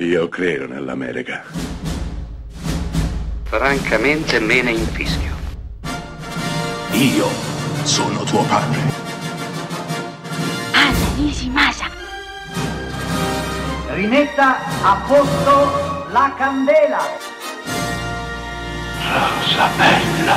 Io credo nell'America. Francamente me ne infischio. Io sono tuo padre. Anna Nishimasa. Rimetta a posto la candela. Rosa bella.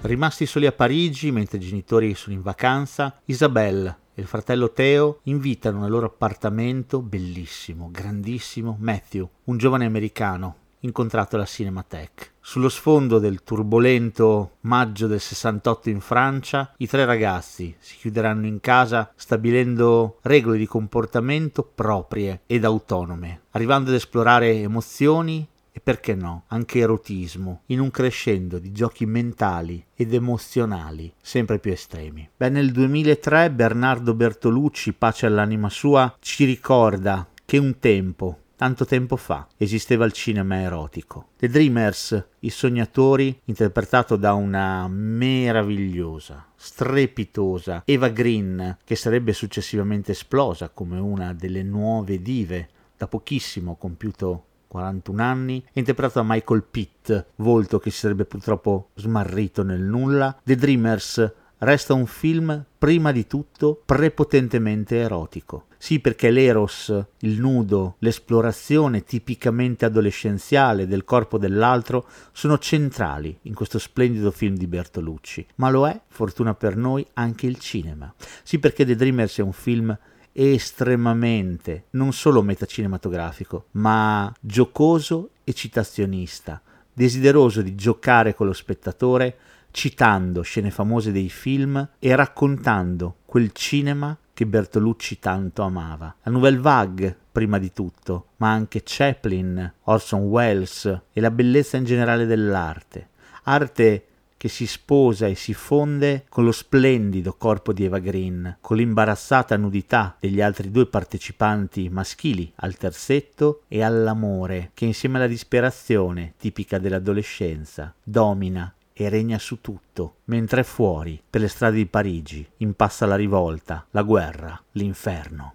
Rimasti soli a Parigi mentre i genitori sono in vacanza, Isabelle e il fratello Teo invitano nel loro appartamento bellissimo, grandissimo, Matthew, un giovane americano incontrato alla Cinematheque. Sullo sfondo del turbolento maggio del 68 in Francia, i tre ragazzi si chiuderanno in casa stabilendo regole di comportamento proprie ed autonome, arrivando ad esplorare emozioni e perché no, anche erotismo, in un crescendo di giochi mentali ed emozionali sempre più estremi. Beh, nel 2003 Bernardo Bertolucci, pace all'anima sua, ci ricorda che un tempo, tanto tempo fa, esisteva il cinema erotico. The Dreamers, i sognatori, interpretato da una meravigliosa, strepitosa Eva Green, che sarebbe successivamente esplosa come una delle nuove dive da pochissimo compiuto 41 anni, interpretato da Michael Pitt, volto che si sarebbe purtroppo smarrito nel nulla. The Dreamers resta un film prima di tutto prepotentemente erotico. Sì, perché l'eros, il nudo, l'esplorazione tipicamente adolescenziale del corpo dell'altro sono centrali in questo splendido film di Bertolucci, ma lo è, fortuna per noi, anche il cinema. Sì, perché The Dreamers è un film estremamente non solo metacinematografico, ma giocoso e citazionista, desideroso di giocare con lo spettatore, citando scene famose dei film e raccontando quel cinema che Bertolucci tanto amava. La Nouvelle Vague, prima di tutto, ma anche Chaplin, Orson Welles e la bellezza in generale dell'arte. Arte che si sposa e si fonde con lo splendido corpo di Eva Green, con l'imbarazzata nudità degli altri due partecipanti maschili al terzetto e all'amore che insieme alla disperazione tipica dell'adolescenza domina e regna su tutto, mentre fuori, per le strade di Parigi, impassa la rivolta, la guerra, l'inferno.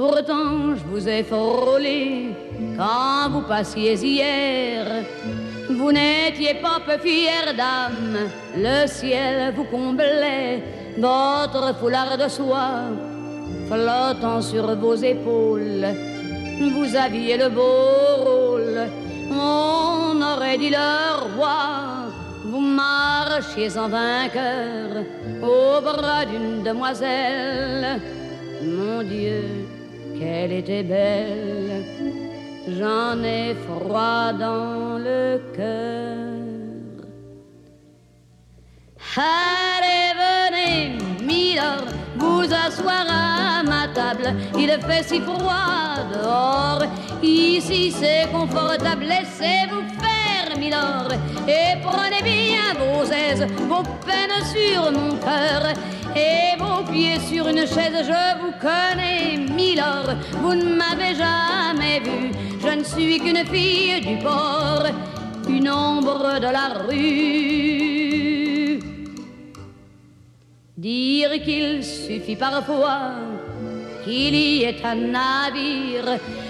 Pourtant, je vous ai frôlé quand vous passiez hier. Vous n'étiez pas peu fière d'âme, le ciel vous comblait, votre foulard de soie flottant sur vos épaules. Vous aviez le beau rôle, on aurait dit le roi. Vous marchiez en vainqueur au bras d'une demoiselle. Mon Dieu, qu'elle était belle j'en ai froid dans le cœur. Allez, venez, Milord, vous asseoir à ma table. Il fait si froid dehors, ici c'est confortable. Laissez-vous faire, Et prenez bien vos aises, vos peines sur mon cœur. Et vos pieds sur une chaise, je vous connais, Milord, vous ne m'avez jamais vu je ne suis qu'une fille du port, une ombre de la rue. Dire qu'il suffit parfois qu'il y ait un navire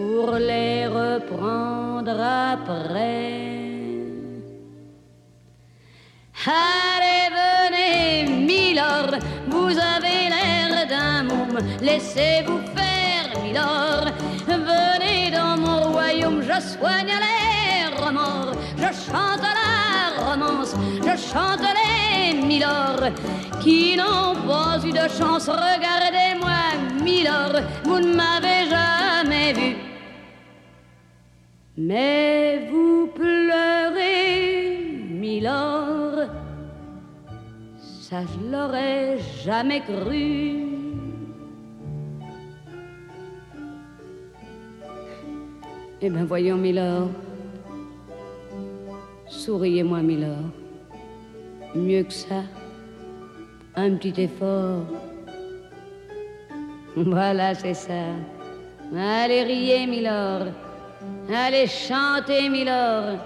pour les reprendre après. Allez vous avez l'air d'un môme, laissez-vous faire, milord. Venez dans mon royaume, je soigne les remords, je chante la romance, je chante les milords qui n'ont pas eu de chance. Regardez-moi, milord, vous ne m'avez jamais vu. Mais vous pleurez, milord, ça je l'aurais jamais cru. Eh bien voyons, milord, souriez-moi, milord, mieux que ça, un petit effort. Voilà, c'est ça. Allez, riez, milord. Allez, chantez, milord.